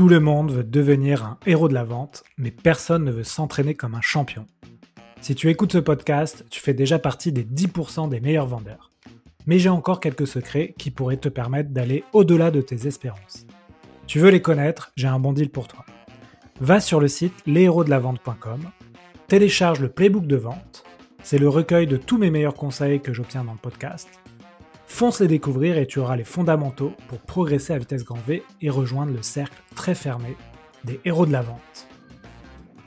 Tout le monde veut devenir un héros de la vente, mais personne ne veut s'entraîner comme un champion. Si tu écoutes ce podcast, tu fais déjà partie des 10% des meilleurs vendeurs. Mais j'ai encore quelques secrets qui pourraient te permettre d'aller au-delà de tes espérances. Tu veux les connaître J'ai un bon deal pour toi. Va sur le site leshéroesdelavente.com, télécharge le playbook de vente, c'est le recueil de tous mes meilleurs conseils que j'obtiens dans le podcast. Fonce les découvrir et tu auras les fondamentaux pour progresser à vitesse grand V et rejoindre le cercle très fermé des héros de la vente.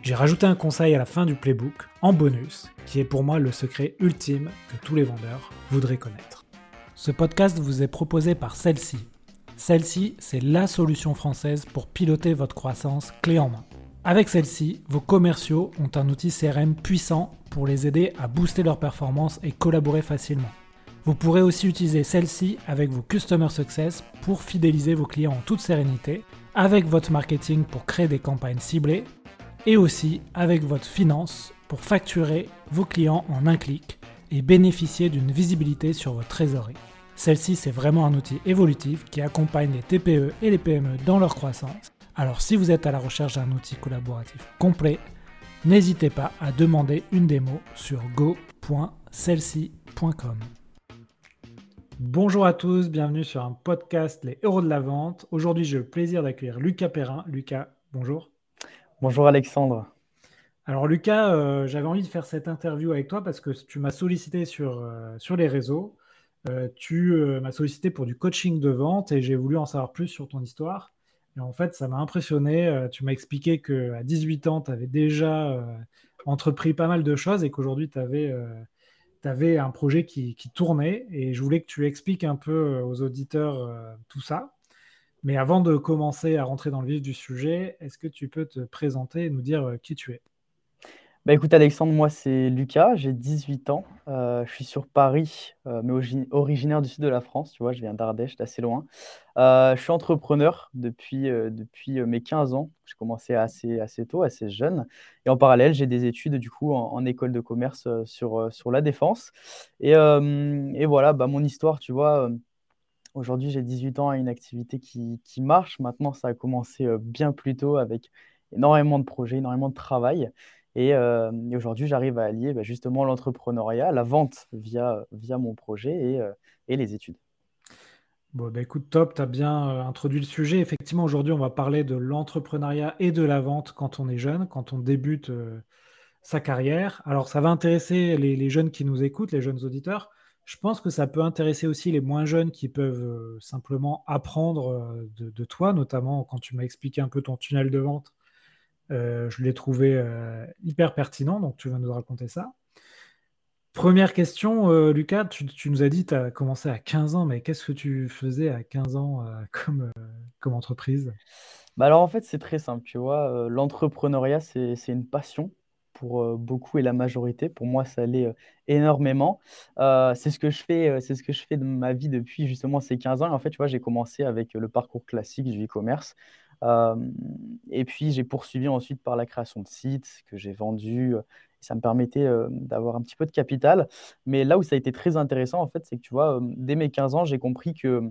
J'ai rajouté un conseil à la fin du playbook, en bonus, qui est pour moi le secret ultime que tous les vendeurs voudraient connaître. Ce podcast vous est proposé par celle-ci. Celle-ci, c'est la solution française pour piloter votre croissance clé en main. Avec celle-ci, vos commerciaux ont un outil CRM puissant pour les aider à booster leur performance et collaborer facilement. Vous pourrez aussi utiliser celle-ci avec vos Customer Success pour fidéliser vos clients en toute sérénité, avec votre marketing pour créer des campagnes ciblées, et aussi avec votre finance pour facturer vos clients en un clic et bénéficier d'une visibilité sur votre trésorerie. Celle-ci, c'est vraiment un outil évolutif qui accompagne les TPE et les PME dans leur croissance. Alors si vous êtes à la recherche d'un outil collaboratif complet, n'hésitez pas à demander une démo sur go.celci.com. Bonjour à tous, bienvenue sur un podcast Les Héros de la Vente. Aujourd'hui, j'ai le plaisir d'accueillir Lucas Perrin. Lucas, bonjour. Bonjour Alexandre. Alors Lucas, euh, j'avais envie de faire cette interview avec toi parce que tu m'as sollicité sur, euh, sur les réseaux. Euh, tu m'as sollicité pour du coaching de vente et j'ai voulu en savoir plus sur ton histoire. Et en fait, ça m'a impressionné. tu m'as expliqué qu'à 18 ans, tu avais déjà entrepris pas mal de choses et qu'aujourd'hui, tu avais tu avais un projet qui, tournait et je voulais que tu expliques un peu euh, aux auditeurs euh, tout ça. Mais avant de commencer à rentrer dans le vif du sujet, est-ce que tu peux te présenter et nous dire euh, qui tu es? Bah écoute Alexandre, moi c'est Lucas, j'ai 18 ans, je suis sur Paris, mais originaire du sud de la France, tu vois, je viens d'Ardèche, d'assez loin. je suis entrepreneur depuis, depuis mes 15 ans, j'ai commencé assez, assez tôt, assez jeune, et en parallèle j'ai des études du coup en, école de commerce sur, sur la défense. Et, et voilà, bah, mon histoire, tu vois, aujourd'hui j'ai 18 ans et une activité qui, qui marche, maintenant ça a commencé bien plus tôt avec énormément de projets, énormément de travail. Euh, et, aujourd'hui, j'arrive à allier bah, justement l'entrepreneuriat, la vente via, via mon projet et, euh, et les études. Bon, bah écoute, top, tu as bien euh, introduit le sujet. Effectivement, aujourd'hui, on va parler de l'entrepreneuriat et de la vente quand on est jeune, quand on débute sa carrière. Alors, ça va intéresser les, jeunes qui nous écoutent, les jeunes auditeurs. Je pense que ça peut intéresser aussi les moins jeunes qui peuvent simplement apprendre de, toi, notamment quand tu m'as expliqué un peu ton tunnel de vente euh, je l'ai trouvé euh, hyper pertinent, donc tu vas nous raconter ça. Première question, euh, Lucas, tu, nous as dit que tu as commencé à 15 ans, mais qu'est-ce que tu faisais à 15 ans comme, entreprise? Bah alors en fait c'est très simple, tu vois, l'entrepreneuriat c'est une passion pour beaucoup et la majorité. Pour moi ça l'est énormément. c'est ce que je fais, c'est ce que je fais de ma vie depuis justement ces 15 ans. En fait tu vois j'ai commencé avec le parcours classique du e-commerce. Euh, et puis j'ai poursuivi ensuite par la création de sites que j'ai vendus. Ça me permettait euh, d'avoir un petit peu de capital. Mais là où ça a été très intéressant, en fait, c'est que tu vois, euh, dès mes 15 ans, j'ai compris que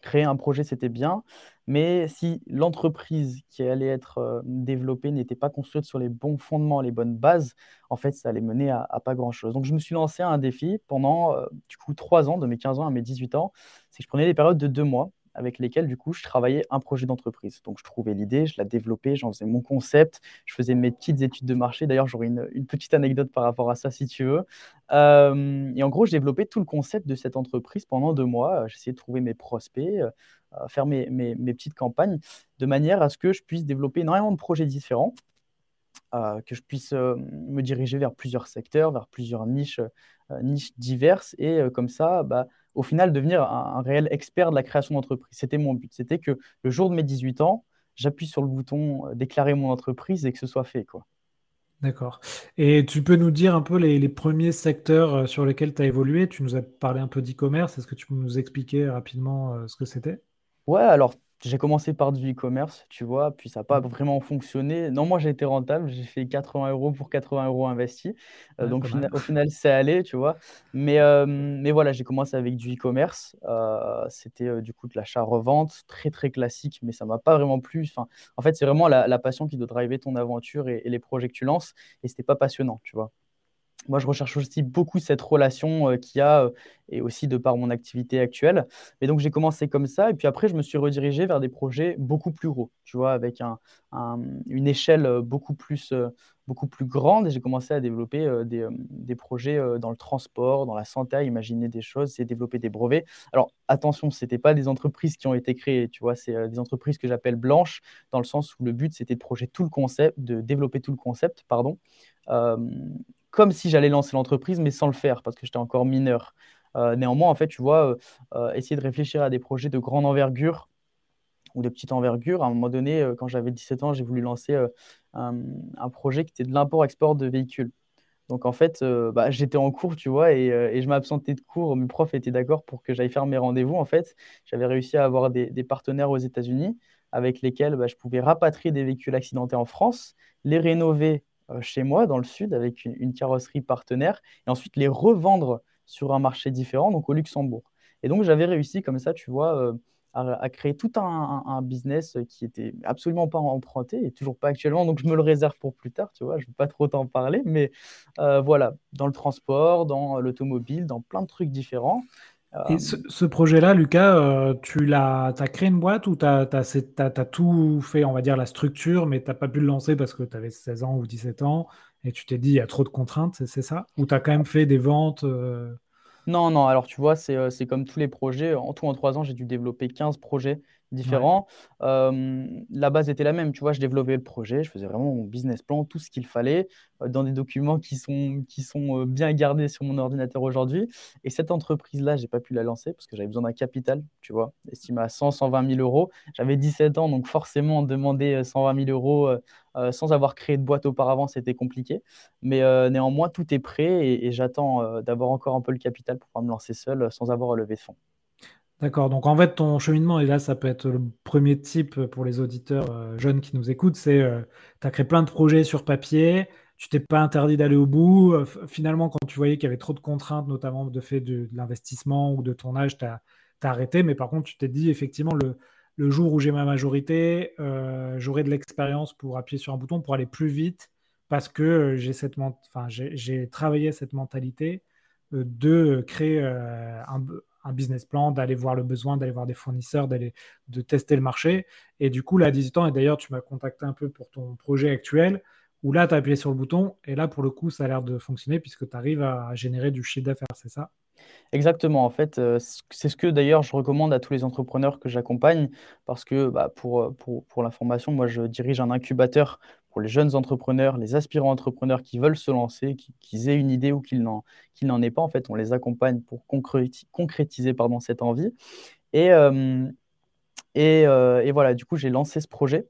créer un projet, c'était bien, mais si l'entreprise qui allait être développée n'était pas construite sur les bons fondements, les bonnes bases, en fait, ça allait mener à, pas grand-chose. Donc, je me suis lancé à un défi pendant, du coup, trois ans, de mes 15 ans à mes 18 ans, c'est que je prenais des périodes de deux mois avec lesquels, du coup, je travaillais un projet d'entreprise. Donc, je trouvais l'idée, je la développais, j'en faisais mon concept, je faisais mes petites études de marché. D'ailleurs, j'aurais une, petite anecdote par rapport à ça, si tu veux. Euh, et en gros, je développais tout le concept de cette entreprise pendant deux mois. J'essayais de trouver mes prospects, euh, faire mes, mes, petites campagnes, de manière à ce que je puisse développer énormément de projets différents. Euh, que je puisse me diriger vers plusieurs secteurs, vers plusieurs niches, niches diverses, et comme ça, bah, au final devenir un, réel expert de la création d'entreprise. C'était mon but. C'était que le jour de mes 18 ans, j'appuie sur le bouton euh, déclarer mon entreprise et que ce soit fait. Quoi. D'accord. Et tu peux nous dire un peu les, premiers secteurs euh, sur lesquels tu as évolué? Tu nous as parlé un peu d'e-commerce. Est-ce que tu peux nous expliquer rapidement euh, ce que c'était? Ouais, alors j'ai commencé par du e-commerce, tu vois, puis ça n'a pas Mmh. vraiment fonctionné. Non, moi, j'ai été rentable, j'ai fait 80 euros pour 80 euros investis. Euh, Ouais, donc, fina- au final, c'est allé, tu vois. Mais, euh, mais voilà, j'ai commencé avec du e-commerce. Euh, c'était euh, du coup de l'achat-revente, très, très classique, mais ça m'a pas vraiment plu. Enfin, en fait, c'est vraiment la, la passion qui doit driver ton aventure et, et les projets que tu lances. Et c'était pas passionnant, tu vois. Moi, je recherche aussi beaucoup cette relation euh, qu'il y a, euh, et aussi de par mon activité actuelle. Et donc, j'ai commencé comme ça, et puis après, je me suis redirigé vers des projets beaucoup plus gros, tu vois, avec un- un- une échelle euh, beaucoup plus, beaucoup plus grande. J'ai commencé à développer des, projets dans le transport, dans la santé, à imaginer des choses et développer des brevets. Alors, attention, ce n'était pas des entreprises qui ont été créées, tu vois, c'est des entreprises que j'appelle blanches, dans le sens où le but, c'était de projeter tout le concept, de développer tout le concept, pardon. Comme si j'allais lancer l'entreprise, mais sans le faire, parce que j'étais encore mineur. Euh, néanmoins, en fait, tu vois, euh, euh, essayer de réfléchir à des projets de grande envergure ou de petite envergure. À un moment donné, quand j'avais 17 ans, j'ai voulu lancer un, projet qui était de l'import-export de véhicules. Donc, en fait, bah, j'étais en cours, tu vois, et, je m'absentais de cours. Mes profs étaient d'accord pour que j'aille faire mes rendez-vous. En fait, j'avais réussi à avoir des, partenaires aux États-Unis avec lesquels bah, je pouvais rapatrier des véhicules accidentés en France, les rénover chez moi dans le sud avec une, carrosserie partenaire et ensuite les revendre sur un marché différent, donc au Luxembourg. Et donc j'avais réussi comme ça, tu vois, euh, à, créer tout un, business qui était absolument pas emprunté et toujours pas actuellement, donc je me le réserve pour plus tard, tu vois, je ne vais pas trop t'en parler, mais euh, voilà, dans le transport, dans l'automobile, dans plein de trucs différents. Euh, Et ce, ce projet-là, Lucas, euh, tu l'as, t'as créé une boîte ou tu as, tout fait, on va dire, la structure, mais tu n'as pas pu le lancer parce que tu avais 16 ans ou 17 ans et tu t'es dit, il y a trop de contraintes, c'est ça? Ou tu as quand même fait des ventes euh, Non, non, alors tu vois, c'est euh, c'est comme tous les projets. En tout, en trois ans, j'ai dû développer 15 projets Ouais. différents. Euh, la base était la même, tu vois, je développais le projet, je faisais vraiment mon business plan, tout ce qu'il fallait, euh, dans des documents qui sont, qui sont euh, bien gardés sur mon ordinateur aujourd'hui. Et cette entreprise-là, j'ai pas pu la lancer parce que j'avais besoin d'un capital, tu vois, estimé à 100, 120 000 euros. J'avais 17 ans, donc forcément, demander euh, 120 000 euros euh, sans avoir créé de boîte auparavant, c'était compliqué. Mais néanmoins, tout est prêt et, et j'attends d'avoir encore un peu le capital pour pouvoir me lancer seul sans avoir à lever de fonds. D'accord. Donc en fait, ton cheminement, et là, ça peut être le premier type pour les auditeurs euh, jeunes qui nous écoutent, c'est tu as créé plein de projets sur papier, tu t'es pas interdit d'aller au bout. euh, finalement, quand tu voyais qu'il y avait trop de contraintes, notamment de fait de, l'investissement ou de ton âge, tu as, arrêté. Mais par contre, tu t'es dit, effectivement, le, jour où j'ai ma majorité, euh, j'aurai de l'expérience pour appuyer sur un bouton, pour aller plus vite, parce que euh, j'ai cette, j'ai travaillé cette mentalité euh, de créer euh, un, un business plan, d'aller voir le besoin, d'aller voir des fournisseurs, d'aller de tester le marché. Et du coup, là, à 18 ans, et d'ailleurs, tu m'as contacté un peu pour ton projet actuel, où là, tu as appuyé sur le bouton, et là, pour le coup, ça a l'air de fonctionner puisque tu arrives à générer du chiffre d'affaires, c'est ça? Exactement. En fait, euh, c'est ce que d'ailleurs je recommande à tous les entrepreneurs que j'accompagne parce que bah, pour, euh, pour, pour l'information, moi je dirige un incubateur pour les jeunes entrepreneurs, les aspirants entrepreneurs qui veulent se lancer, qui, qu'ils aient une idée ou qu'ils n'en, aient pas. En fait, on les accompagne pour concréti- concrétiser pardon, cette envie. Et, euh, euh, et voilà, du coup, j'ai lancé ce projet.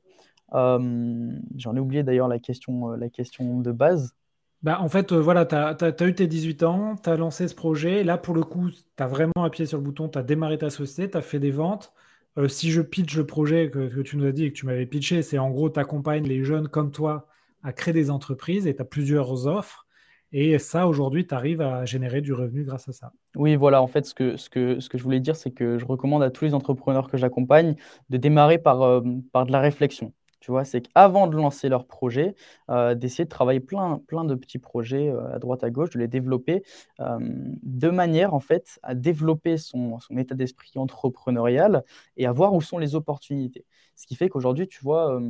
Euh, j'en ai oublié d'ailleurs la question, de base. Bah, en fait, voilà, tu as, eu tes 18 ans, tu as lancé ce projet. Là, pour le coup, tu as vraiment appuyé sur le bouton, tu as démarré ta société, tu as fait des ventes. Euh, si je pitch le projet que, tu nous as dit et que tu m'avais pitché, c'est en gros, tu accompagnes les jeunes comme toi à créer des entreprises et tu as plusieurs offres. Et ça, aujourd'hui, tu arrives à générer du revenu grâce à ça. Oui, voilà, en fait, ce que, ce que, ce que je voulais dire, c'est que je recommande à tous les entrepreneurs que j'accompagne de démarrer par, euh, par de la réflexion. Tu vois, c'est qu'avant de lancer leur projet, euh, d'essayer de travailler plein, plein de petits projets euh, à droite, à gauche, de les développer euh, de manière, en fait, à développer son, son état d'esprit entrepreneurial et à voir où sont les opportunités. Ce qui fait qu'aujourd'hui, tu vois,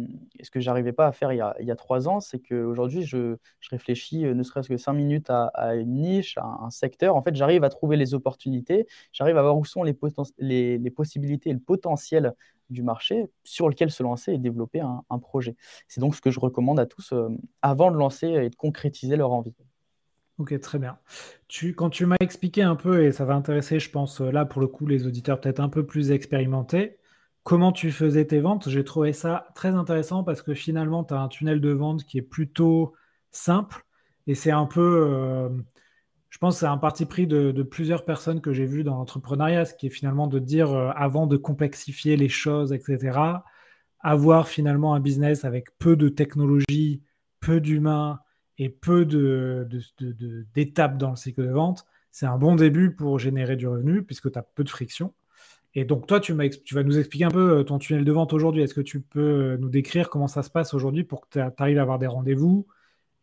ce que j'arrivais pas à faire il y a, il y a trois ans, c'est qu'aujourd'hui, je, je réfléchis ne serait-ce que cinq minutes à, une niche, à un secteur. En fait, j'arrive à trouver les opportunités, j'arrive à voir où sont les, les, les possibilités et le potentiel du marché sur lequel se lancer et développer un, projet. C'est donc ce que je recommande à tous euh, avant de lancer et de concrétiser leur envie. Ok, très bien. Tu, quand tu m'as expliqué un peu, et ça va intéresser, je pense, euh, là, pour le coup, les auditeurs peut-être un peu plus expérimentés, comment tu faisais tes ventes, j'ai trouvé ça très intéressant parce que finalement, tu as un tunnel de vente qui est plutôt simple et c'est un peu, euh, je pense que c'est un parti pris de, plusieurs personnes que j'ai vues dans l'entrepreneuriat, ce qui est finalement de dire, euh, avant de complexifier les choses, etc., avoir finalement un business avec peu de technologie, peu d'humains et peu d'étapes dans le cycle de vente, c'est un bon début pour générer du revenu puisque tu as peu de friction. Et donc, toi, tu, tu, vas nous expliquer un peu euh, ton tunnel de vente aujourd'hui. Est-ce que tu peux euh, nous décrire comment ça se passe aujourd'hui pour que tu arrives à avoir des rendez-vous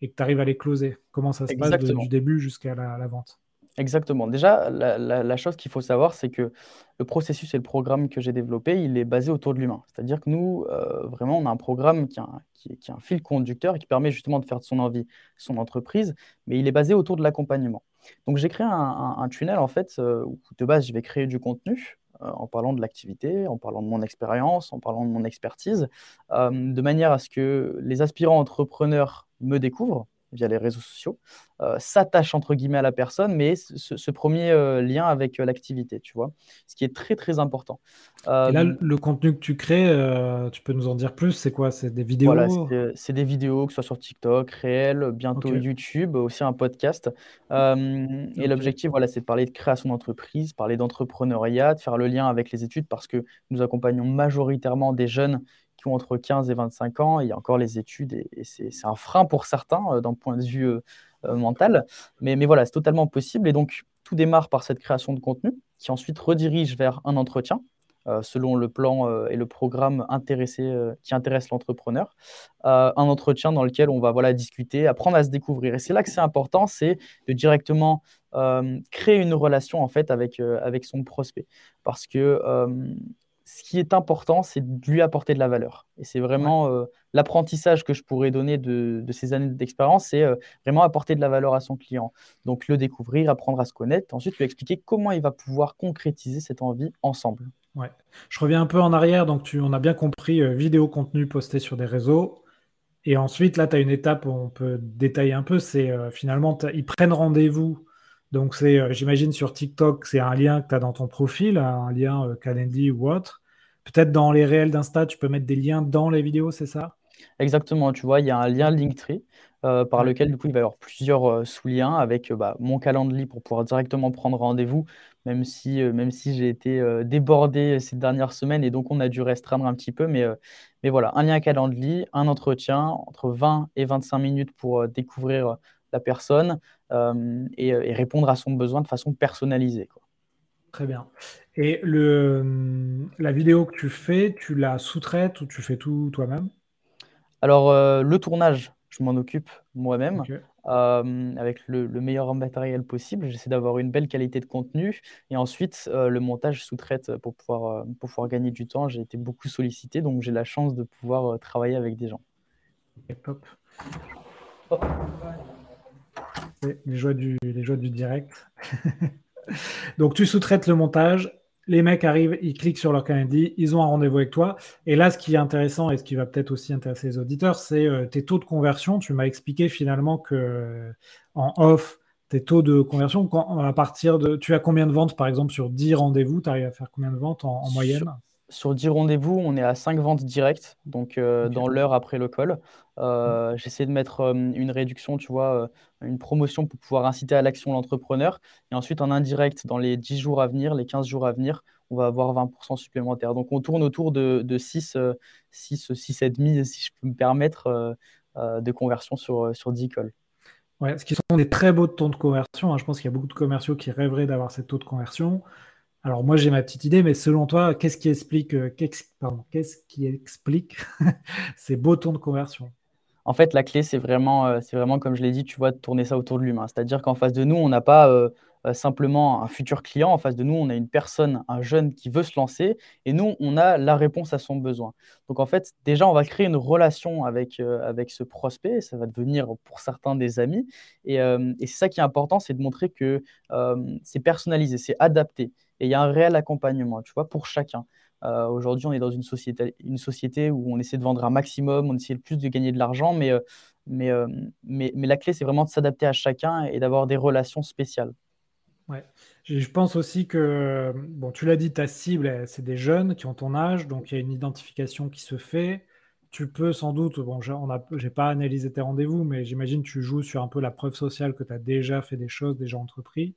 et que tu arrives à les closer Comment ça se passe du début jusqu'à la, vente? Exactement. Déjà, la, chose qu'il faut savoir, c'est que le processus et le programme que j'ai développé, il est basé autour de l'humain. C'est-à-dire que nous, euh, vraiment, on a un programme qui a un, qui, un, fil conducteur et qui permet justement de faire de son envie son entreprise, mais il est basé autour de l'accompagnement. Donc, j'ai créé un, tunnel, en fait, où de base, je vais créer du contenu euh, en parlant de l'activité, en parlant de mon expérience, en parlant de mon expertise, euh, de manière à ce que les aspirants entrepreneurs me découvrent via les réseaux sociaux, euh, s'attache entre guillemets à la personne, mais ce, premier euh, lien avec euh, l'activité, tu vois, ce qui est très très important. Et là, le contenu que tu crées, tu peux nous en dire plus C'est quoi? C'est des vidéos? Voilà, c'est des vidéos, que ce soit sur TikTok, réel, bientôt YouTube, aussi un podcast. et l'objectif, voilà, c'est de parler de création d'entreprise, parler d'entrepreneuriat, de faire le lien avec les études, parce que nous accompagnons majoritairement des jeunes entre 15 et 25 ans. Il y a encore les études et, c'est un frein pour certains euh, d'un point de vue euh, euh, mental. Mais, voilà, c'est totalement possible. Et donc, tout démarre par cette création de contenu qui ensuite redirige vers un entretien. selon le plan et le programme qui intéresse l'entrepreneur. un entretien dans lequel on va voilà, discuter, apprendre à se découvrir. Et c'est là que c'est important, c'est de directement créer une relation en fait avec, avec son prospect. Parce que ce qui est important, c'est de lui apporter de la valeur. Et c'est vraiment euh, l'apprentissage que je pourrais donner de, ces années d'expérience, c'est euh, vraiment apporter de la valeur à son client. Donc le découvrir, apprendre à se connaître, ensuite lui expliquer comment il va pouvoir concrétiser cette envie ensemble. Ouais. Je reviens un peu en arrière, donc tu, on a bien compris euh, vidéo, contenu posté sur des réseaux. Et ensuite, là, tu as une étape où on peut détailler un peu, c'est finalement, ils prennent rendez-vous donc, c'est, euh, j'imagine sur TikTok, c'est un lien que tu as dans ton profil, un lien euh, Calendly ou autre. Peut-être dans les réels d'Insta, tu peux mettre des liens dans les vidéos, c'est ça? Exactement, tu vois, il y a un lien Linktree euh, par lequel du coup il va y avoir plusieurs sous-liens avec bah, mon calendrier pour pouvoir directement prendre rendez-vous, même si, même si j'ai été débordé ces dernières semaines et donc on a dû restreindre un petit peu. Mais, mais voilà, un lien Calendly, un entretien entre 20 et 25 minutes pour découvrir la personne euh, et, répondre à son besoin de façon personnalisée. Quoi. Très bien. Et le, la vidéo que tu fais, tu la sous-traites ou tu fais tout toi-même? Alors, euh, le tournage, je m'en occupe moi-même. Euh, avec le, meilleur matériel possible. J'essaie d'avoir une belle qualité de contenu. Et ensuite, le montage sous-traite pour pouvoir, pour pouvoir gagner du temps. J'ai été beaucoup sollicité, donc j'ai la chance de pouvoir travailler avec des gens. Oh les joies du, les joies du direct. Donc tu sous-traites le montage, les mecs arrivent, ils cliquent sur leur calendrier, ils ont un rendez-vous avec toi. Et là, ce qui est intéressant et ce qui va peut-être aussi intéresser les auditeurs, c'est euh, tes taux de conversion. Tu m'as expliqué finalement que euh, en off, tes taux de conversion, à partir de. Tu as combien de ventes par exemple sur 10 rendez-vous? Tu arrives à faire combien de ventes en moyenne? Sur 10 rendez-vous, on est à 5 ventes directes, donc euh, dans l'heure après le call. Euh, mmh. J'essaie de mettre euh, une réduction, tu vois, une promotion pour pouvoir inciter à l'action l'entrepreneur. Et ensuite, en indirect, dans les 10 jours à venir, les 15 jours à venir, on va avoir 20% supplémentaires. Donc, on tourne autour de, 6, 6, 6,5, si je peux me permettre, de conversion sur, sur 10 calls. Ouais, ce qui sont des très beaux taux de conversion. Hein. Je pense qu'il y a beaucoup de commerciaux qui rêveraient d'avoir ces taux de conversion. Alors moi j'ai ma petite idée, mais selon toi, qu'est-ce qui explique, euh, ces beaux tons de conversion? En fait, la clé, c'est vraiment, euh, c'est vraiment, comme je l'ai dit, tu vois, de tourner ça autour de l'humain. C'est-à-dire qu'en face de nous, on n'a pas euh, simplement un futur client. En face de nous, on a une personne, un jeune qui veut se lancer, et nous, on a la réponse à son besoin. Donc en fait, déjà, on va créer une relation avec, avec ce prospect. Ça va devenir pour certains des amis. Et, et c'est ça qui est important, c'est de montrer que c'est personnalisé, c'est adapté et il y a un réel accompagnement, tu vois, pour chacun. Euh, aujourd'hui, on est dans une société, une société où on essaie de vendre un maximum, on essaie le plus de gagner de l'argent, mais, euh, mais, euh, mais, mais, la clé, c'est vraiment de s'adapter à chacun et d'avoir des relations spéciales. Ouais. Je pense aussi que, bon, tu l'as dit, ta cible, c'est des jeunes qui ont ton âge, donc il y a une identification qui se fait. tu peux sans doute, bon, je n'ai pas analysé tes rendez-vous, mais j'imagine tu joues sur un peu la preuve sociale que tu as déjà fait des choses, déjà entrepris.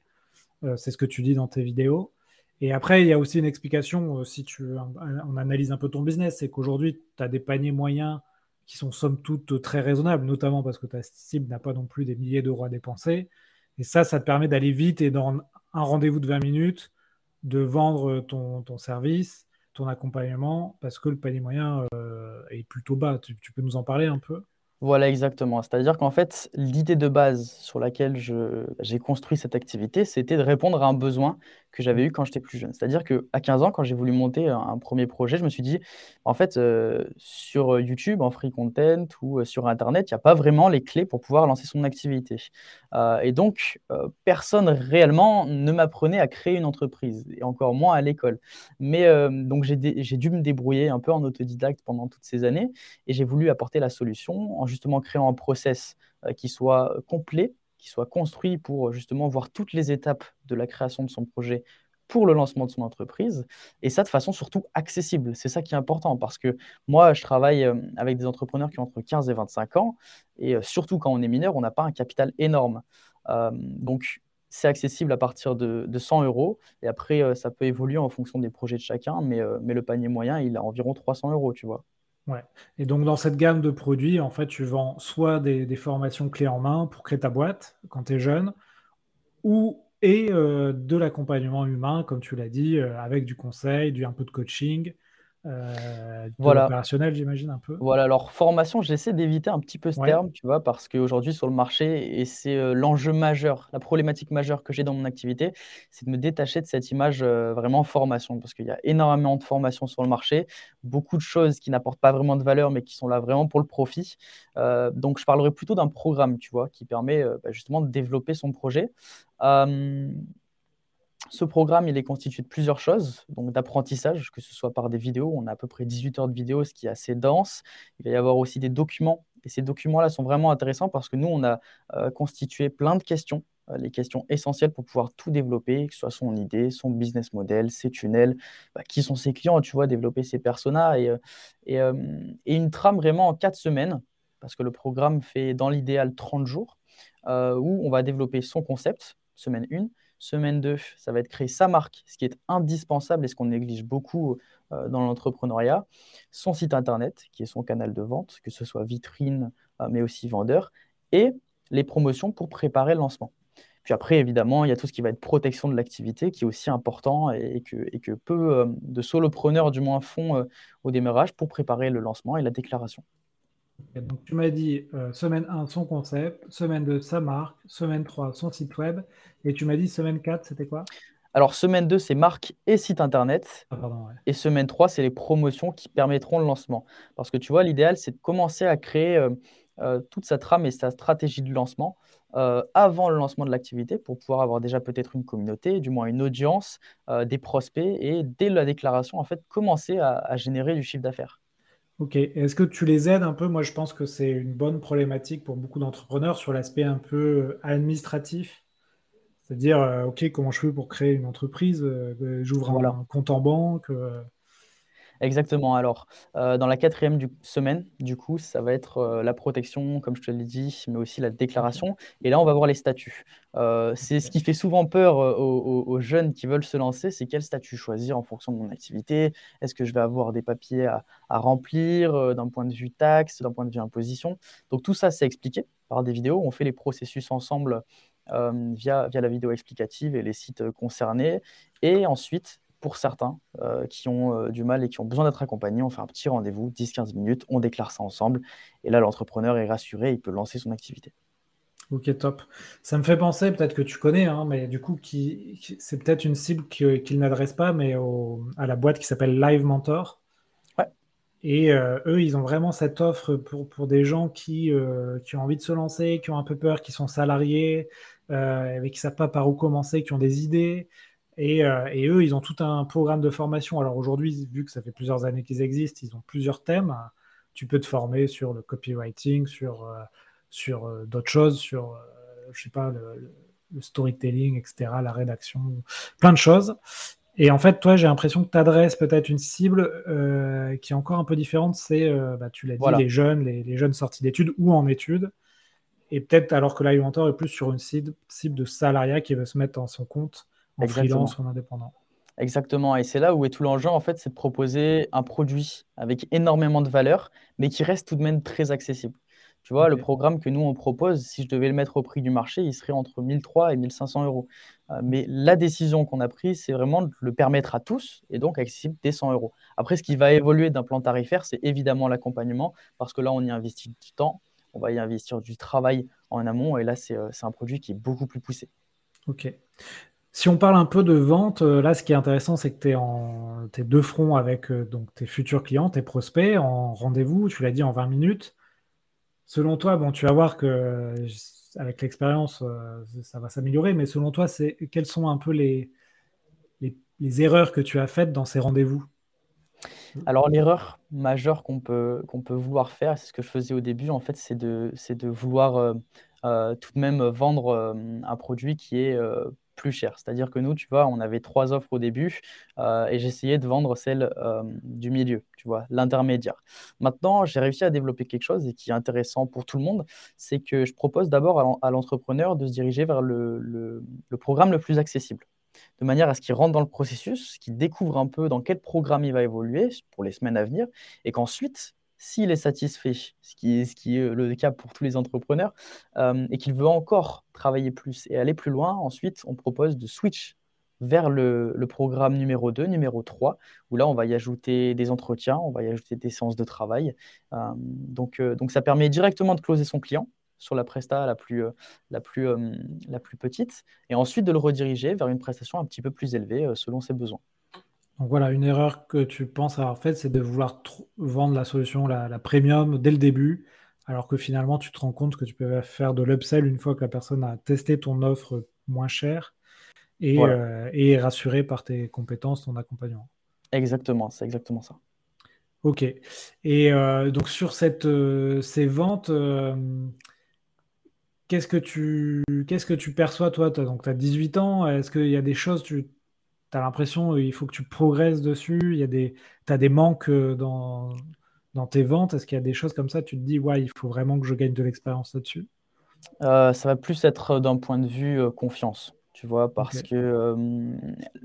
Euh, c'est ce que tu dis dans tes vidéos. Et après, il y a aussi une explication, euh, si tu, on analyse un peu ton business, c'est qu'aujourd'hui, tu as des paniers moyens qui sont somme toute très raisonnables, notamment parce que ta cible n'a pas non plus des milliers d'euros à dépenser. Et ça, ça te permet d'aller vite et dans un rendez-vous de 20 minutes, de vendre ton, service ton accompagnement parce que le panier moyen euh, est plutôt bas. Tu, peux nous en parler un peu? Voilà, exactement. C'est-à-dire qu'en fait, l'idée de base sur laquelle j'ai construit cette activité, c'était de répondre à un besoin que j'avais eu quand j'étais plus jeune. C'est-à-dire qu'à 15 ans, quand j'ai voulu monter un, premier projet, je me suis dit, en fait, euh, sur YouTube, en free content ou euh, sur Internet, il n'y a pas vraiment les clés pour pouvoir lancer son activité. Euh, et donc, personne réellement ne m'apprenait à créer une entreprise, et encore moins à l'école. Mais donc, j'ai dû me débrouiller un peu en autodidacte pendant toutes ces années, et j'ai voulu apporter la solution en justement créant un process qui soit complet qui soit construit pour justement voir toutes les étapes de la création de son projet pour le lancement de son entreprise, et ça de façon surtout accessible. C'est ça qui est important, parce que moi, je travaille euh, avec des entrepreneurs qui ont entre 15 et 25 ans, et euh, surtout quand on est mineur, on n'a pas un capital énorme. Euh, donc, c'est accessible à partir de, 100 euros, et après, ça peut évoluer en fonction des projets de chacun, mais, mais le panier moyen, il a environ 300 euros, tu vois. Et donc, dans cette gamme de produits, en fait, tu vends soit des, formations clés en main pour créer ta boîte quand tu es jeune, ou et euh, de l'accompagnement humain, comme tu l'as dit, euh, avec du conseil, du un peu de coaching, euh, voilà. opérationnel, j'imagine un peu. Voilà, alors formation, j'essaie d'éviter un petit peu ce terme, tu vois, parce qu'aujourd'hui sur le marché, et c'est euh, l'enjeu majeur, la problématique majeure que j'ai dans mon activité, c'est de me détacher de cette image euh, vraiment formation, parce qu'il y a énormément de formations sur le marché, beaucoup de choses qui n'apportent pas vraiment de valeur, mais qui sont là vraiment pour le profit. donc je parlerai plutôt d'un programme, tu vois, qui permet bah, justement de développer son projet. Ce programme, il est constitué de plusieurs choses, donc d'apprentissage, que ce soit par des vidéos. On a à peu près 18 heures de vidéos, ce qui est assez dense. Il va y avoir aussi des documents. Et ces documents-là sont vraiment intéressants parce que nous, on a euh, constitué plein de questions, euh, les questions essentielles pour pouvoir tout développer, que ce soit son idée, son business model, ses tunnels, bah, qui sont ses clients, tu vois, développer ses personas et, euh, et, une trame vraiment en quatre semaines, parce que le programme fait dans l'idéal 30 jours, où on va développer son concept, semaine 1, Semaine 2, ça va être créer sa marque, ce qui est indispensable et ce qu'on néglige beaucoup euh, dans l'entrepreneuriat. Son site internet, qui est son canal de vente, que ce soit vitrine, euh, mais aussi vendeur. Et les promotions pour préparer le lancement. Puis après, évidemment, il y a tout ce qui va être protection de l'activité, qui est aussi important et que, peu euh, de solopreneurs, du moins, font au démarrage pour préparer le lancement et la déclaration. Donc, tu m'as dit euh, semaine 1, son concept, semaine 2, sa marque, semaine 3, son site web, et tu m'as dit semaine 4, c'était quoi? Alors, semaine 2, c'est marque et site internet. Ah, et semaine 3, c'est les promotions qui permettront le lancement. Parce que tu vois, l'idéal, c'est de commencer à créer euh, euh, toute sa trame et sa stratégie de lancement avant le lancement de l'activité pour pouvoir avoir déjà peut-être une communauté, du moins une audience, des prospects, et dès la déclaration, en fait, commencer à générer du chiffre d'affaires. Ok. Est-ce que tu les aides un peu? Moi, je pense que c'est une bonne problématique pour beaucoup d'entrepreneurs sur l'aspect un peu euh, administratif. C'est-à-dire, euh, OK, comment je fais pour créer une entreprise? Euh, j'ouvre un compte en banque, Exactement. Alors, euh, dans la quatrième semaine, du coup, ça va être euh, la protection, comme je te l'ai dit, mais aussi la déclaration. Et là, on va voir les statuts. Euh, c'est ce qui fait souvent peur aux, jeunes qui veulent se lancer, c'est quel statut choisir en fonction de mon activité. Est-ce que je vais avoir des papiers à, remplir d'un point de vue taxe, d'un point de vue imposition? Donc tout ça, c'est expliqué par des vidéos. On fait les processus ensemble via, via la vidéo explicative et les sites concernés. Et ensuite, pour certains euh, qui ont euh, du mal et qui ont besoin d'être accompagnés, on fait un petit rendez-vous, 10-15 minutes, on déclare ça ensemble. Et là, l'entrepreneur est rassuré, il peut lancer son activité. Ok, top. Ça me fait penser, peut-être que tu connais, hein, mais du coup, qui, c'est peut-être une cible qu'il n'adresse pas, mais à la boîte qui s'appelle Live Mentor. Ouais. Et euh, eux, ils ont vraiment cette offre pour, pour des gens qui, qui ont envie de se lancer, qui ont un peu peur, qui sont salariés, mais qui ne savent pas par où commencer, qui ont des idées. Euh, et, eux, ils ont tout un programme de formation. Alors aujourd'hui, vu que ça fait plusieurs années qu'ils existent, ils ont plusieurs thèmes. Tu peux te former sur le copywriting, sur, euh, sur euh, d'autres choses, sur, je sais pas, le, storytelling, etc., la rédaction, plein de choses. Et en fait, toi, j'ai l'impression que tu adresses peut-être une cible qui est encore un peu différente. C'est, bah, tu l'as dit, les jeunes, les, jeunes sortis d'études ou en études. Et peut-être alors que Mentor est plus sur une cible, cible de salariat qui veut se mettre en son compte en freelance ou en indépendant. Exactement. Et c'est là où est tout l'enjeu, en fait, c'est de proposer un produit avec énormément de valeur, mais qui reste tout de même très accessible. Tu vois, le programme que nous, on propose, si je devais le mettre au prix du marché, il serait entre 1300 et 1500 euros. Euh, mais la décision qu'on a prise, c'est vraiment de le permettre à tous et donc accessible dès 100 euros. Après, ce qui va évoluer d'un plan tarifaire, c'est évidemment l'accompagnement, parce que là, on y investit du temps, on va y investir du travail en amont, et là, c'est euh, un produit qui est beaucoup plus poussé. Ok. Si on parle un peu de vente, euh, là, ce qui est intéressant, c'est que tu es en deux fronts avec euh, donc tes futurs clients, tes prospects, en rendez-vous, tu l'as dit, en 20 minutes. Selon toi, bon, tu vas voir que avec l'expérience, euh, ça va s'améliorer, mais selon toi, c'est quelles sont un peu les, erreurs que tu as faites dans ces rendez-vous? Alors, l'erreur majeure qu'on peut, vouloir faire, c'est ce que je faisais au début, en fait, c'est de vouloir tout de même vendre un produit qui est plus cher. C'est-à-dire que nous, tu vois, on avait trois offres au début euh, et j'essayais de vendre celle euh, du milieu, tu vois, l'intermédiaire. Maintenant, j'ai réussi à développer quelque chose et qui est intéressant pour tout le monde, c'est que je propose d'abord à l'entrepreneur de se diriger vers le, le, programme le plus accessible de manière à ce qu'il rentre dans le processus, qu'il découvre un peu dans quel programme il va évoluer pour les semaines à venir, et qu'ensuite, s'il est satisfait, ce qui est, le cas pour tous les entrepreneurs, euh, et qu'il veut encore travailler plus et aller plus loin, ensuite, on propose de switch vers le, programme numéro 2, numéro 3, où là, on va y ajouter des entretiens, on va y ajouter des séances de travail. Euh, donc, euh, donc, ça permet directement de closer son client sur la presta la plus, la, plus, la plus petite, et ensuite de le rediriger vers une prestation un petit peu plus élevée selon ses besoins. Donc voilà, une erreur que tu penses avoir faite, c'est de vouloir vendre la solution, la, premium, dès le début, alors que finalement, tu te rends compte que tu peux faire de l'upsell une fois que la personne a testé ton offre moins chère et, euh, est rassurée par tes compétences, ton accompagnement. Exactement, c'est exactement ça. Ok. Et euh, donc sur cette, euh, ces ventes, qu'est-ce que tu qu'est-ce que tu perçois toi? donc tu as 18 ans, est-ce qu'il y a des choses, tu tu as l'impression qu'il faut que tu progresses dessus, il y a des, tu as des manques euh, dans, dans tes ventes, est-ce qu'il y a des choses comme ça, tu te dis, ouais, il faut vraiment que je gagne de l'expérience là-dessus? Euh, Ça va plus être d'un point de vue euh, confiance tu vois, parce que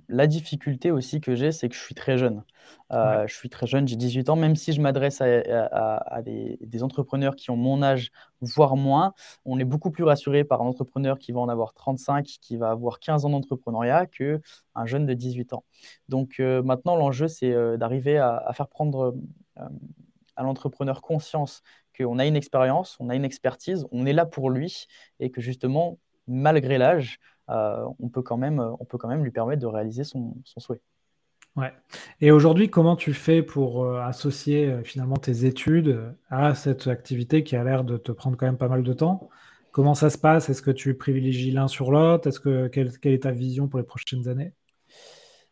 la difficulté aussi que j'ai, c'est que je suis très jeune. Je suis très jeune, j'ai 18 ans, même si je m'adresse à, des, entrepreneurs qui ont mon âge, voire moins, on est beaucoup plus rassuré par un entrepreneur qui va en avoir 35, qui va avoir 15 ans d'entrepreneuriat, qu'un jeune de 18 ans. Donc maintenant, l'enjeu, c'est d'arriver à, faire prendre à l'entrepreneur conscience qu'on a une expérience, on a une expertise, on est là pour lui, et que justement, malgré l'âge, euh, on, peut quand même, on peut quand même lui permettre de réaliser son, souhait. Ouais. Et aujourd'hui, comment tu fais pour euh, associer euh, finalement tes études à cette activité qui a l'air de te prendre quand même pas mal de temps? Comment ça se passe? Est-ce que tu privilégies l'un sur l'autre? Est-ce que quelle, est ta vision pour les prochaines années?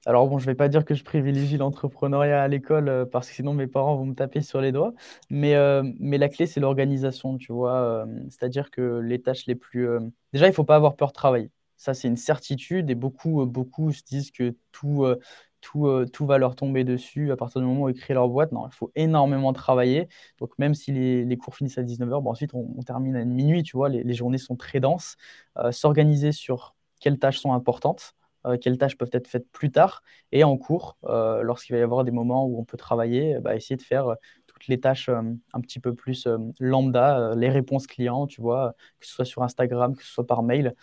Alors bon, je ne vais pas dire que je privilégie l'entrepreneuriat à l'école parce que sinon mes parents vont me taper sur les doigts. Mais, mais la clé, c'est l'organisation, tu vois. C'est-à-dire que les tâches les plus... Déjà, il ne faut pas avoir peur de travailler. Ça, c'est une certitude et beaucoup, euh, beaucoup se disent que tout, euh, tout, euh, tout va leur tomber dessus à partir du moment où ils créent leur boîte. Non, il faut énormément travailler. Donc, même si les, cours finissent à 19h, bon, ensuite, on, termine à minuit, tu vois, les, journées sont très denses. S'organiser sur quelles tâches sont importantes, quelles tâches peuvent être faites plus tard, et en cours, lorsqu'il va y avoir des moments où on peut travailler, bah, essayer de faire les tâches euh, un petit peu plus euh, lambda, euh, les réponses clients, tu vois, que ce soit sur Instagram, que ce soit par mail,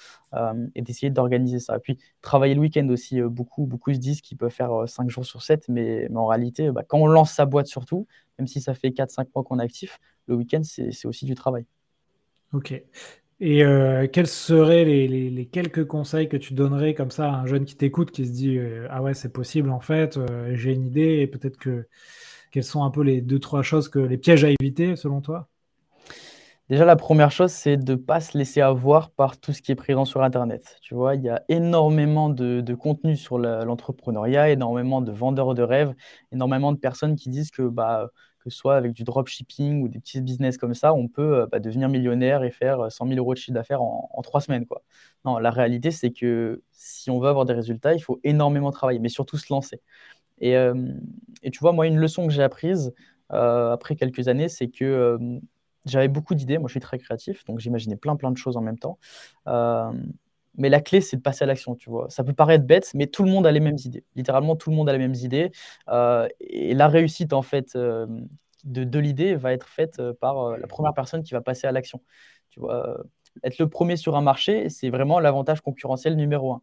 et d'essayer d'organiser ça. Puis, travailler le week-end aussi, beaucoup, beaucoup se disent qu'ils peuvent faire 5 jours sur 7, mais, en réalité, bah, quand on lance sa boîte surtout, même si ça fait 4-5 mois qu'on est actif, le week-end, c'est aussi du travail. Ok. Et quels seraient les, quelques conseils que tu donnerais comme ça à un jeune qui t'écoute, qui se dit Ah ouais, c'est possible en fait, j'ai une idée et peut-être que quelles sont un peu les deux, trois choses, que les pièges à éviter selon toi? Déjà, la première chose, c'est de ne pas se laisser avoir par tout ce qui est présent sur Internet. Tu vois, il y a énormément de, contenu sur l'entrepreneuriat, énormément de vendeurs de rêves, énormément de personnes qui disent que bah, que ce soit avec du dropshipping ou des petits business comme ça, on peut bah, devenir millionnaire et faire 100 000 euros de chiffre d'affaires en, trois semaines. Quoi. Non, la réalité, c'est que si on veut avoir des résultats, il faut énormément travailler, mais surtout se lancer. Et, et tu vois, moi, une leçon que j'ai apprise après quelques années, c'est que j'avais beaucoup d'idées. Moi, je suis très créatif, donc j'imaginais plein, plein de choses en même temps. Mais la clé, c'est de passer à l'action, tu vois. Ça peut paraître bête, mais tout le monde a les mêmes idées. Littéralement, tout le monde a les mêmes idées. Euh, et la réussite, en fait, euh, de, l'idée va être faite euh, par la première personne qui va passer à l'action. Tu vois, être le premier sur un marché, c'est vraiment l'avantage concurrentiel numéro un.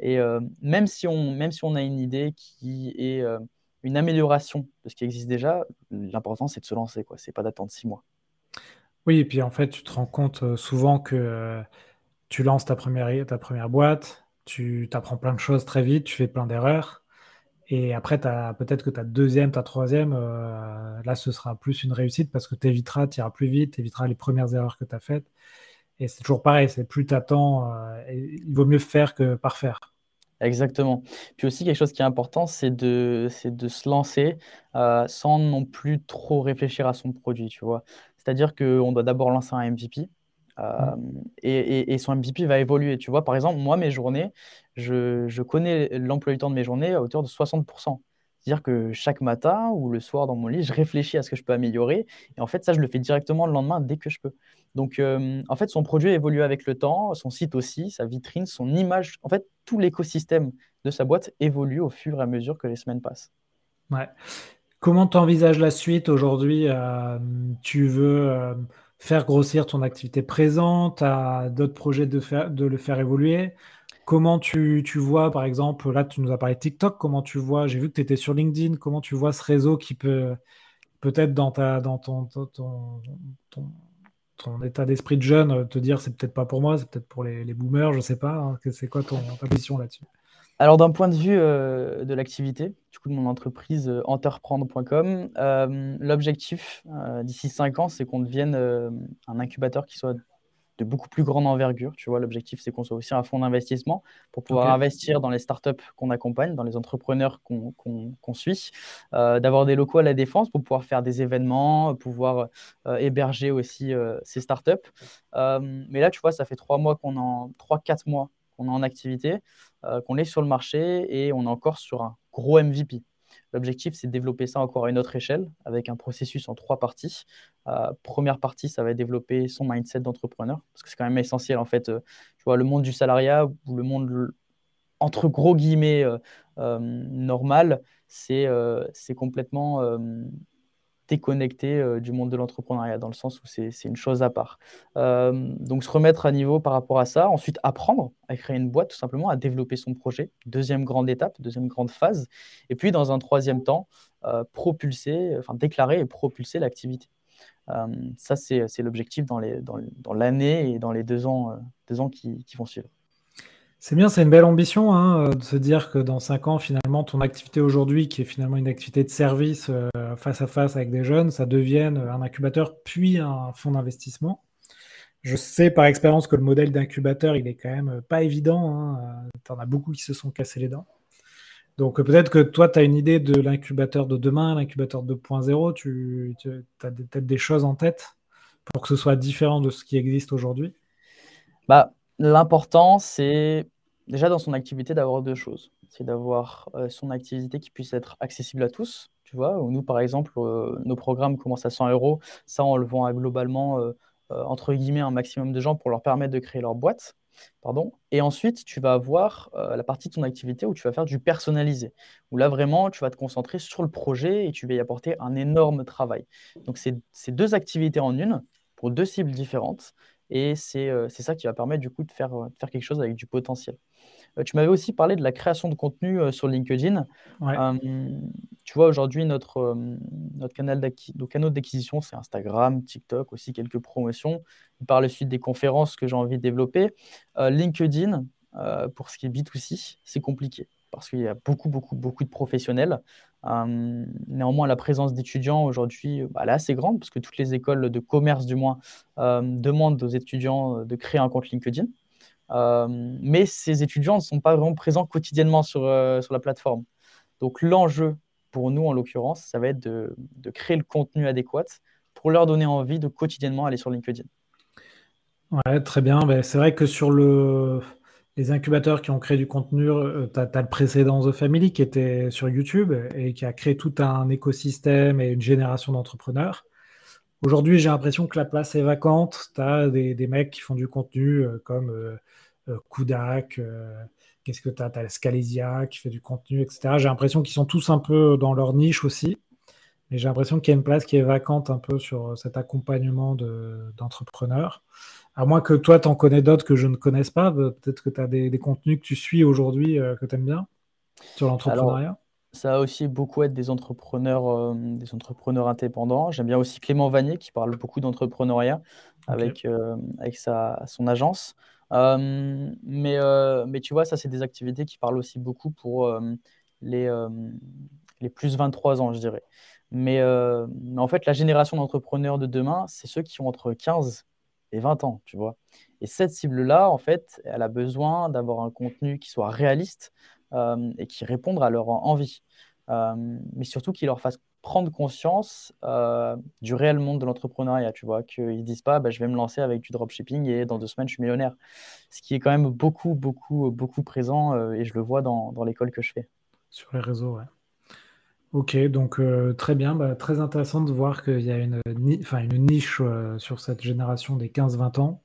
Et même, si on, même si on a une idée qui est une amélioration de ce qui existe déjà, l'important, c'est de se lancer, quoi. C'est pas d'attendre six mois. Oui, et puis en fait, tu te rends compte souvent que tu lances ta première, ta première boîte, tu apprends plein de choses très vite, tu fais plein d'erreurs. Et après, peut-être que ta deuxième, ta troisième, euh, là, ce sera plus une réussite parce que tu éviteras, tu iras plus vite, tu éviteras les premières erreurs que tu as faites. Et c'est toujours pareil, c'est plus tu attends, euh, il vaut mieux faire que parfaire. Exactement. Puis aussi, quelque chose qui est important, c'est de, de se lancer euh, sans non plus trop réfléchir à son produit, tu vois. C'est-à-dire qu'on doit d'abord lancer un MVP. Mm. Euh, et, son MVP va évoluer. Tu vois, par exemple, moi, mes journées, je, connais l'emploi du temps de mes journées à hauteur de 60%. C'est-à-dire que chaque matin ou le soir dans mon lit, je réfléchis à ce que je peux améliorer. Et en fait, ça, je le fais directement le lendemain dès que je peux. Donc, euh, en fait, son produit évolue avec le temps, son site aussi, sa vitrine, son image. En fait, tout l'écosystème de sa boîte évolue au fur et à mesure que les semaines passent. Ouais. Comment tu envisages la suite aujourd'hui? Euh, Tu veux faire grossir ton activité présente, à d'autres projets de, faire, de le faire évoluer? Comment tu, tu, vois, par exemple, là, tu nous as parlé de TikTok, comment tu vois, j'ai vu que tu étais sur LinkedIn, comment tu vois ce réseau qui peut, peut-être dans, ta, dans ton, ton, ton, état d'esprit de jeune, te dire c'est peut-être pas pour moi, c'est peut-être pour les, les, boomers, je sais pas. Hein, c'est quoi ton, ta position là-dessus? Alors, d'un point de vue euh, de l'activité, du coup, de mon entreprise euh, entreprendre.com, euh, l'objectif d'ici 5 ans, c'est qu'on devienne un incubateur qui soit de beaucoup plus grande envergure. Tu vois, l'objectif, c'est qu'on soit aussi un fonds d'investissement pour pouvoir investir dans les startups qu'on accompagne, dans les entrepreneurs qu'on suit, d'avoir des locaux à la défense pour pouvoir faire des événements, pouvoir héberger aussi ces startups. mais là, tu vois, ça fait 3 mois qu'on en 3-4 mois qu'on est en activité, euh, qu'on est sur le marché et on est encore sur un gros MVP. L'objectif, c'est de développer ça encore à une autre échelle avec un processus en trois parties. Euh, première partie, ça va développer son mindset d'entrepreneur parce que c'est quand même essentiel en fait. Euh, tu vois, le monde du salariat ou le monde entre gros guillemets normal, c'est complètement déconnecté euh, du monde de l'entrepreneuriat, dans le sens où c'est une chose à part. Euh, donc se remettre à niveau par rapport à ça, ensuite apprendre à créer une boîte, tout simplement, à développer son projet, deuxième grande étape, deuxième grande phase, et puis dans un troisième temps, euh, propulser, enfin déclarer et propulser l'activité. ça, c'est l'objectif dans l'année dans, et dans les deux ans, deux ans qui vont suivre. C'est bien, c'est une belle ambition hein, euh, de se dire que dans 5 ans, finalement, ton activité aujourd'hui, qui est finalement une activité de service euh, face à face avec des jeunes, ça devienne un incubateur puis un fonds d'investissement. Je sais par expérience que le modèle d'incubateur, il est quand même pas évident. Hein. Tu en as beaucoup qui se sont cassés les dents. Donc peut-être que toi, tu as une idée de l'incubateur de demain, l'incubateur 2.0. Tu, tu as peut-être des choses en tête pour que ce soit différent de ce qui existe aujourd'hui? Bah, L'important, c'est déjà dans son activité d'avoir deux choses. C'est d'avoir euh, son activité qui puisse être accessible à tous. Tu vois, nous, par exemple, euh, nos programmes commencent à 100 euros. Ça, on le vend globalement, euh, entre guillemets, un maximum de gens pour leur permettre de créer leur boîte. Pardon. Et ensuite, tu vas avoir la partie de ton activité où tu vas faire du personnalisé, où là, vraiment, tu vas te concentrer sur le projet et tu vas y apporter un énorme travail. Donc, c'est deux activités en une pour deux cibles différentes. Et c'est ça qui va permettre du coup de faire, de faire quelque chose avec du potentiel. Euh, tu m'avais aussi parlé de la création de contenu euh, sur LinkedIn. tu vois, aujourd'hui, notre, notre canal nos canaux d'acquisition, c'est Instagram, TikTok, aussi quelques promotions. par la suite, des conférences que j'ai envie de développer. Euh, LinkedIn, pour ce qui est B2C, c'est compliqué parce qu'il y a beaucoup, beaucoup, beaucoup de professionnels. Néanmoins, la présence d'étudiants aujourd'hui, bah, elle est assez grande parce que toutes les écoles de commerce, du moins, demandent aux étudiants de créer un compte LinkedIn. Euh, mais ces étudiants ne sont pas vraiment présents quotidiennement sur, euh, la plateforme. Donc l'enjeu pour nous, en l'occurrence, ça va être de, de, créer le contenu adéquat pour leur donner envie de quotidiennement aller sur LinkedIn. Ouais, très bien. Ben, c'est vrai que sur le, les incubateurs qui ont créé du contenu, euh, tu as, le précédent The Family qui était sur YouTube et qui a créé tout un écosystème et une génération d'entrepreneurs. Aujourd'hui, j'ai l'impression que la place est vacante. Tu as des, mecs qui font du contenu euh, comme euh Kudak, qu'est-ce que tu as Tu as Scalesia qui fait du contenu, etc. J'ai l'impression qu'ils sont tous un peu dans leur niche aussi. Mais j'ai l'impression qu'il y a une place qui est vacante un peu sur cet accompagnement d'entrepreneurs. À moins que toi, tu en connais d'autres que je ne connaisse pas. Peut-être que tu as des, contenus que tu suis aujourd'hui euh, que tu aimes bien sur l'entrepreneuriat. Ça va aussi beaucoup être des entrepreneurs, euh, des entrepreneurs indépendants. J'aime bien aussi Clément Vanier qui parle beaucoup d'entrepreneuriat avec, euh, avec sa, son agence. mais, mais tu vois, ça, c'est des activités qui parlent aussi beaucoup pour les, les plus 23 ans, je dirais. Mais, mais en fait, la génération d'entrepreneurs de demain, c'est ceux qui ont entre 15 et 20 ans, tu vois. Et cette cible-là, en fait, elle a besoin d'avoir un contenu qui soit réaliste euh, et qui réponde à leur envie. Euh, mais surtout qui leur fasse prendre conscience euh, du réel monde de l'entrepreneuriat, tu vois, qu'ils ne disent pas bah, je vais me lancer avec du dropshipping et dans deux semaines je suis millionnaire. Ce qui est quand même beaucoup, beaucoup, beaucoup présent et je le vois dans, dans l'école que je fais. Sur les réseaux, ouais. Ok, donc euh, très bien, bah, très intéressant de voir qu'il y a une, une niche euh, sur cette génération des 15-20 ans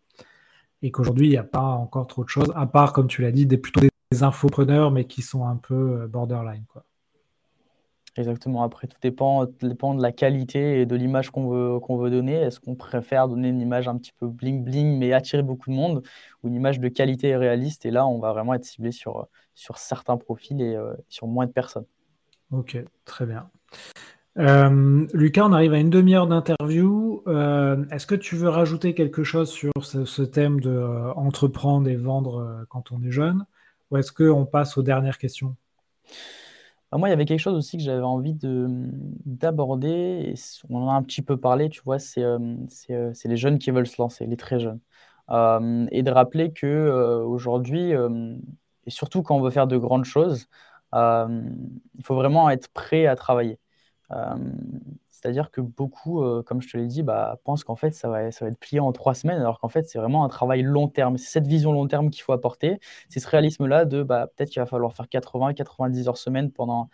et qu'aujourd'hui il n'y a pas encore trop de choses, à part, comme tu l'as dit, des, plutôt des infopreneurs, mais qui sont un peu euh, borderline. Exactement, après tout dépend, dépend de la qualité et de l'image qu'on veut, qu'on veut donner. Est-ce qu'on préfère donner une image un petit peu bling-bling, mais attirer beaucoup de monde, ou une image de qualité et réaliste? Et là, on va vraiment être ciblé sur certains profils et sur moins de personnes. Ok, très bien. Euh, Lucas, on arrive à une demi-heure d'interview. Euh, est-ce que tu veux rajouter quelque chose sur ce, thème de euh, entreprendre et vendre quand on est jeune? Ou est-ce qu'on passe aux dernières questions? Bah, Moi, il y avait quelque chose aussi que j'avais envie d'aborder. On en a un petit peu parlé, tu vois, c'est les jeunes qui veulent se lancer, les très jeunes. et de rappeler que aujourd'hui, et surtout quand on veut faire de grandes choses, il faut vraiment être prêt à travailler. Euh, c'est-à-dire que beaucoup, euh, comme je te l'ai dit, bah, pensent qu'en fait, ça va, être plié en trois semaines, alors qu'en fait, c'est vraiment un travail long terme. C'est cette vision long terme qu'il faut apporter. C'est ce réalisme-là de bah, peut-être qu'il va falloir faire 80, 90 heures semaine pendant,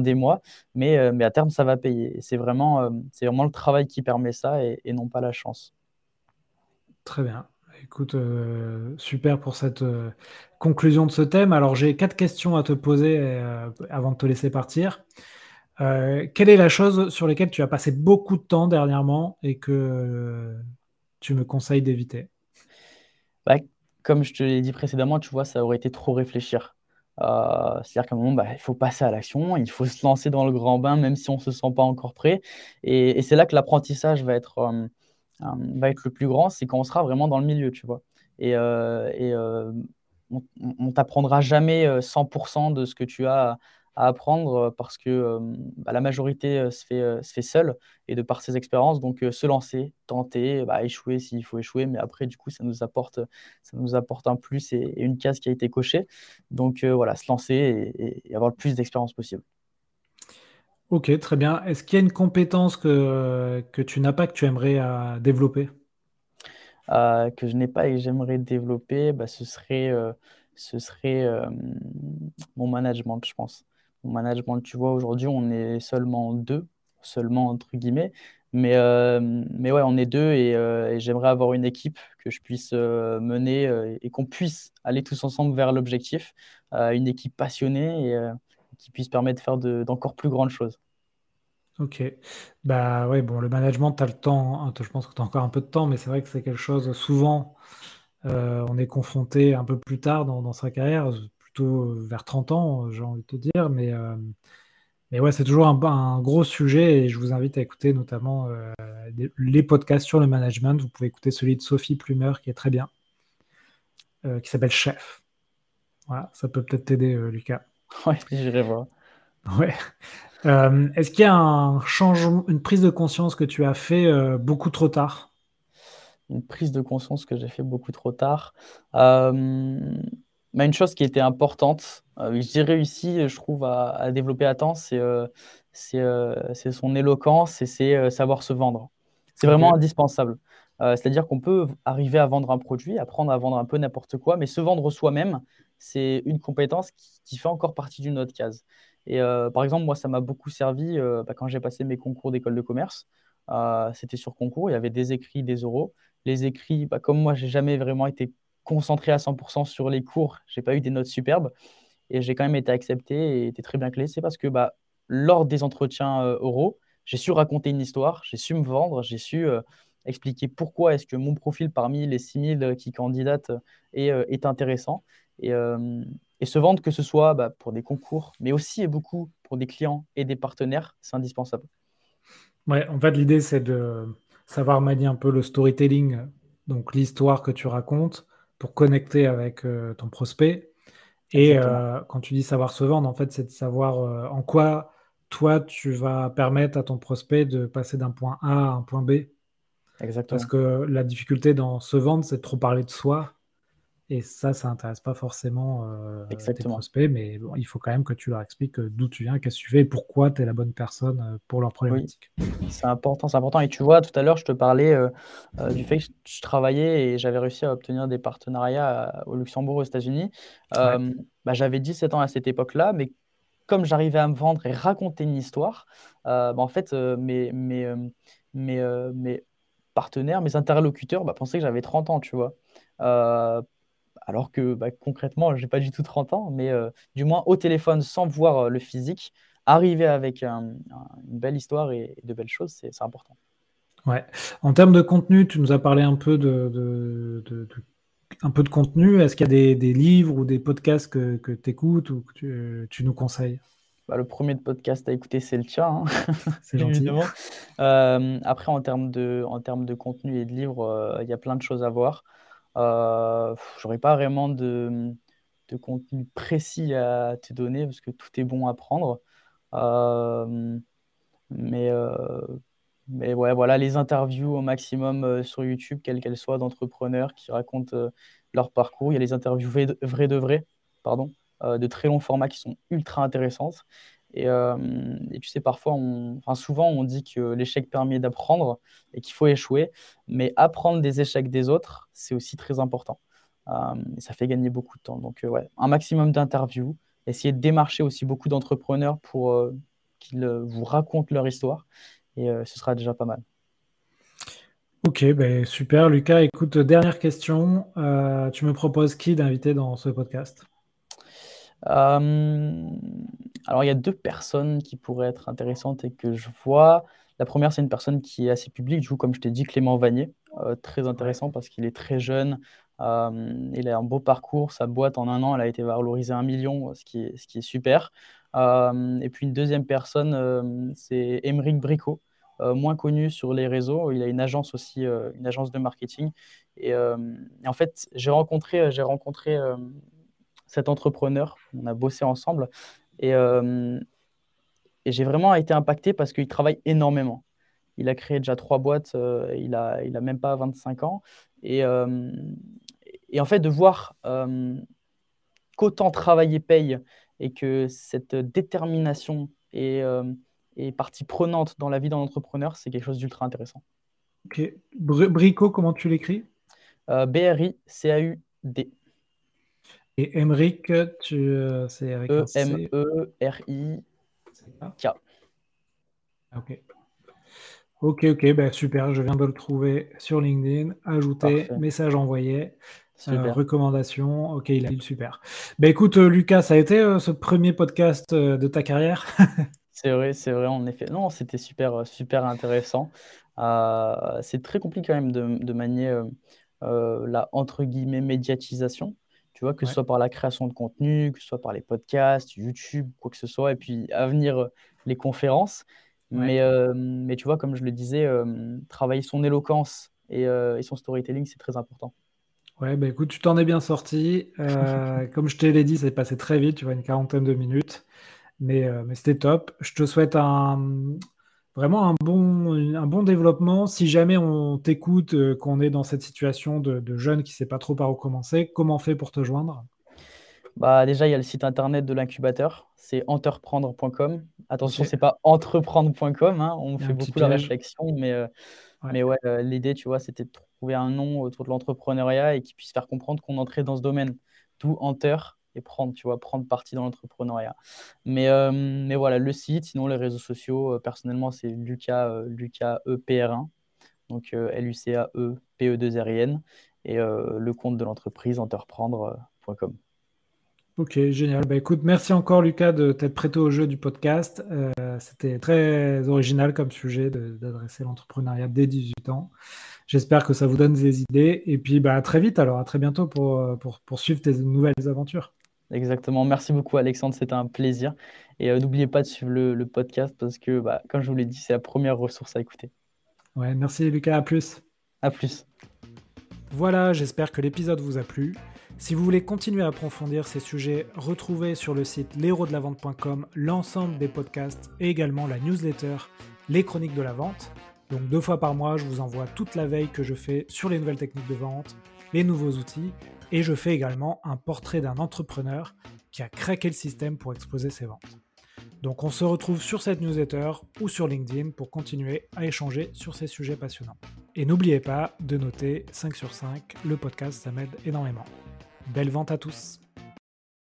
des mois, mais, à terme, ça va payer. C'est vraiment le travail qui permet ça et non pas la chance. Très bien. Écoute, euh, super pour cette euh, conclusion de ce thème. Alors, j'ai quatre questions à te poser euh, avant de te laisser partir. quelle est la chose sur laquelle tu as passé beaucoup de temps dernièrement et que tu me conseilles d'éviter? Bah, Comme je te l'ai dit précédemment, tu vois, ça aurait été trop réfléchir. C'est-à-dire qu'à un moment, bah, il faut passer à l'action, il faut se lancer dans le grand bain, même si on ne se sent pas encore prêt. Et, c'est là que l'apprentissage va être va être le plus grand, c'est quand on sera vraiment dans le milieu, tu vois. Et, euh, euh, on, on t'apprendra jamais 100% de ce que tu as à apprendre parce que bah, la majorité se fait, se fait seule et de par ses expériences. Donc se lancer, tenter, bah, échouer s'il faut échouer, mais après du coup ça nous apporte, ça nous apporte un plus et, une case qui a été cochée. Donc voilà, se lancer et, et avoir le plus d'expérience possible. Ok, très bien. Est-ce qu'il y a une compétence que, que tu n'as pas, que tu aimerais euh, développer? Euh, que je n'ai pas et que j'aimerais développer, bah, ce serait, euh, ce serait mon management, je pense. Mon management, tu vois, aujourd'hui, on est seulement deux, seulement entre guillemets, mais, mais ouais, on est deux et, j'aimerais avoir une équipe que je puisse mener et qu'on puisse aller tous ensemble vers l'objectif. une équipe passionnée qui puisse permettre de faire d'encore plus grandes choses. Ok. Bah ouais, bon, le management, tu as le temps. Hein, je pense que tu as encore un peu de temps, mais c'est vrai que c'est quelque chose, souvent, euh, on est confronté un peu plus tard dans, sa carrière, plutôt vers 30 ans, j'ai envie de te dire. Mais, euh, mais ouais, c'est toujours un, gros sujet et je vous invite à écouter notamment euh, les podcasts sur le management. Vous pouvez écouter celui de Sophie Plumer qui est très bien, qui s'appelle Chef. Voilà, ça peut peut-être t'aider, Lucas. Ouais, j'irai voir. Ouais. Euh, est-ce qu'il y a un changement, une prise de conscience que tu as fait euh, beaucoup trop tard? Une prise de conscience que j'ai fait beaucoup trop tard. Euh, bah, une chose qui était importante, que j'ai réussi, je trouve, à, développer à temps, c'est c'est son éloquence et c'est savoir se vendre. C'est vraiment indispensable. C'est-à-dire qu'on peut arriver à vendre un produit, apprendre à vendre un peu n'importe quoi, mais se vendre soi-même, c'est une compétence qui, fait encore partie d'une autre case. Et par exemple, moi, ça m'a beaucoup servi bah, quand j'ai passé mes concours d'école de commerce. C'était sur concours, il y avait des écrits, des oraux. Les écrits, bah, comme moi, j'ai jamais vraiment été concentré à 100% sur les cours, j'ai pas eu des notes superbes et j'ai quand même été accepté et été très bien clé. C'est parce que bah, lors des entretiens euh, oraux, j'ai su raconter une histoire, j'ai su me vendre, j'ai su euh, expliquer pourquoi est-ce que mon profil parmi les 6000 qui candidatent est, euh, est intéressant. Et, et, se vendre, que ce soit bah, pour des concours, mais aussi et beaucoup pour des clients et des partenaires, c'est indispensable. Ouais, en fait, l'idée, c'est de savoir manier un peu le storytelling, donc l'histoire que tu racontes, pour connecter avec ton prospect. Et quand tu dis savoir se vendre, en fait, c'est de savoir en quoi toi, tu vas permettre à ton prospect de passer d'un point A à un point B. Exactement. Parce que la difficulté dans se vendre, c'est de trop parler de soi. Et ça, ça n'intéresse pas forcément euh, tes prospects, mais il faut quand même que tu leur expliques euh, d'où tu viens, qu'est-ce que tu fais et pourquoi tu es la bonne personne euh, pour leur problématique. c'est important, c'est important. Et tu vois, tout à l'heure, je te parlais du fait que je travaillais et j'avais réussi à obtenir des partenariats au Luxembourg, aux États-Unis. Bah, j'avais 17 ans à cette époque-là, mais comme j'arrivais à me vendre et raconter une histoire, bah, en fait, mes, mes, mes, partenaires, mes interlocuteurs bah, pensaient que j'avais 30 ans, tu vois alors que bah, concrètement, je n'ai pas du tout 30 ans, mais euh, du moins au téléphone, sans voir euh, le physique, arriver avec une belle histoire et, de belles choses, c'est important. Ouais. En termes de contenu, tu nous as parlé un peu de, un peu de contenu. Est-ce qu'il y a des, livres ou des podcasts que, tu écoutes ou que tu, nous conseilles? Bah, le premier podcast à écouter, c'est le tien. Hein. C'est gentil. Euh, après, en termes, de, en termes de contenu et de livres, il y a plein de choses à voir. Euh, J'aurais pas vraiment de, de, contenu précis à te donner parce que tout est bon à prendre. Euh, mais, euh, mais ouais, voilà, les interviews au maximum euh, sur YouTube, quelles qu'elles soient, d'entrepreneurs qui racontent leur parcours. Il y a les interviews vraies de vrai, pardon, de très longs formats qui sont ultra intéressantes. Et, et, tu sais, parfois, on, enfin, souvent, on dit que l'échec permet d'apprendre et qu'il faut échouer. Mais apprendre des échecs des autres, c'est aussi très important. et ça fait gagner beaucoup de temps. Donc, ouais, un maximum d'interviews. Essayer de démarcher aussi beaucoup d'entrepreneurs pour qu'ils vous racontent leur histoire. Et ce sera déjà pas mal. Ok, ben super. Lucas, écoute, dernière question. Euh, tu me proposes qui d'inviter dans ce podcast? Euh, alors, il y a deux personnes qui pourraient être intéressantes et que je vois. La première, c'est une personne qui est assez publique, du coup, comme je t'ai dit, Clément Vanier. Euh, très intéressant parce qu'il est très jeune. Euh, il a un beau parcours. Sa boîte, en un an, elle a été valorisée à un million, ce qui est, ce qui est super. et puis, une deuxième personne, c'est Émeric Bricot. moins connu sur les réseaux. Il a une agence aussi, une agence de marketing. Et, et en fait, j'ai rencontré, j'ai rencontré cet entrepreneur. On a bossé ensemble. Et, euh, et j'ai vraiment été impacté parce qu'il travaille énormément. Il a créé déjà trois boîtes, euh, il n'a il a même pas 25 ans. Et, euh, et en fait, de voir qu'autant travailler paye et que cette détermination est, est, partie prenante dans la vie d'un entrepreneur, c'est quelque chose d'ultra intéressant. Ok. Brico, comment tu l'écris? B-R-I-C-A-U-D. Et Emric, tu, euh, c'est avec E-M-E-R-I-K. Ok. Ok, ok, ben super, je viens de le trouver sur LinkedIn. Ajouter, message envoyé, euh, recommandation. Ok, il a dit super. Ben écoute, euh, Lucas, ça a été ce premier podcast de ta carrière? C'est vrai, c'est vrai, en effet. Non, c'était super, super intéressant. c'est très compliqué quand même de, de manier la entre guillemets médiatisation tu vois, que ce soit par la création de contenu, que ce soit par les podcasts, YouTube, quoi que ce soit, et puis à venir euh, les conférences. Mais, euh, mais tu vois, comme je le disais, euh, travailler son éloquence et, et son storytelling, c'est très important. Ouais, bah écoute, tu t'en es bien sorti. comme je te l'ai dit, ça s'est passé très vite, tu vois, une quarantaine de minutes. Mais, mais c'était top. Je te souhaite un, vraiment un bon, un bon développement. Si jamais on t'écoute, euh, qu'on est dans cette situation de, jeune qui ne sait pas trop par où commencer, comment on fait pour te joindre? Bah, déjà, il y a le site internet de l'incubateur, c'est entreprendre.com. Attention, c'est pas entreprendre.com, hein, on fait beaucoup la réflexion, mais, euh, ouais. mais ouais, euh, l'idée, tu vois, c'était de trouver un nom autour de l'entrepreneuriat et qui puisse faire comprendre qu'on entrait dans ce domaine. D'où enter et prendre, tu vois, prendre partie dans l'entrepreneuriat. Mais, euh, mais voilà, le site, sinon les réseaux sociaux, personnellement, c'est Lucas, Lucas EPR1, donc L-U-C-A-E P-E-2-R-I-N, et le compte de l'entreprise entreprendre.com. Ok, génial. Bah, écoute, merci encore Lucas de t'être prêté au jeu du podcast. Euh, c'était très original comme sujet d'adresser l'entrepreneuriat dès 18 ans. J'espère que ça vous donne des idées. Et puis bah, à très vite alors, à très bientôt pour, euh, pour, suivre tes nouvelles aventures. Exactement. Merci beaucoup Alexandre, c'était un plaisir. Et euh, n'oubliez pas de suivre le, podcast parce que, bah, comme je vous l'ai dit, c'est la première ressource à écouter. Ouais, merci Lucas, à plus. À plus. Voilà, j'espère que l'épisode vous a plu. Si vous voulez continuer à approfondir ces sujets, retrouvez sur le site l'héros-de-la-vente.com l'ensemble des podcasts et également la newsletter Les Chroniques de la Vente. Donc deux fois par mois, je vous envoie toute la veille que je fais sur les nouvelles techniques de vente, les nouveaux outils, et je fais également un portrait d'un entrepreneur qui a craqué le système pour exploser ses ventes. Donc on se retrouve sur cette newsletter ou sur LinkedIn pour continuer à échanger sur ces sujets passionnants. Et n'oubliez pas de noter 5 sur 5, le podcast ça m'aide énormément. Belle vente à tous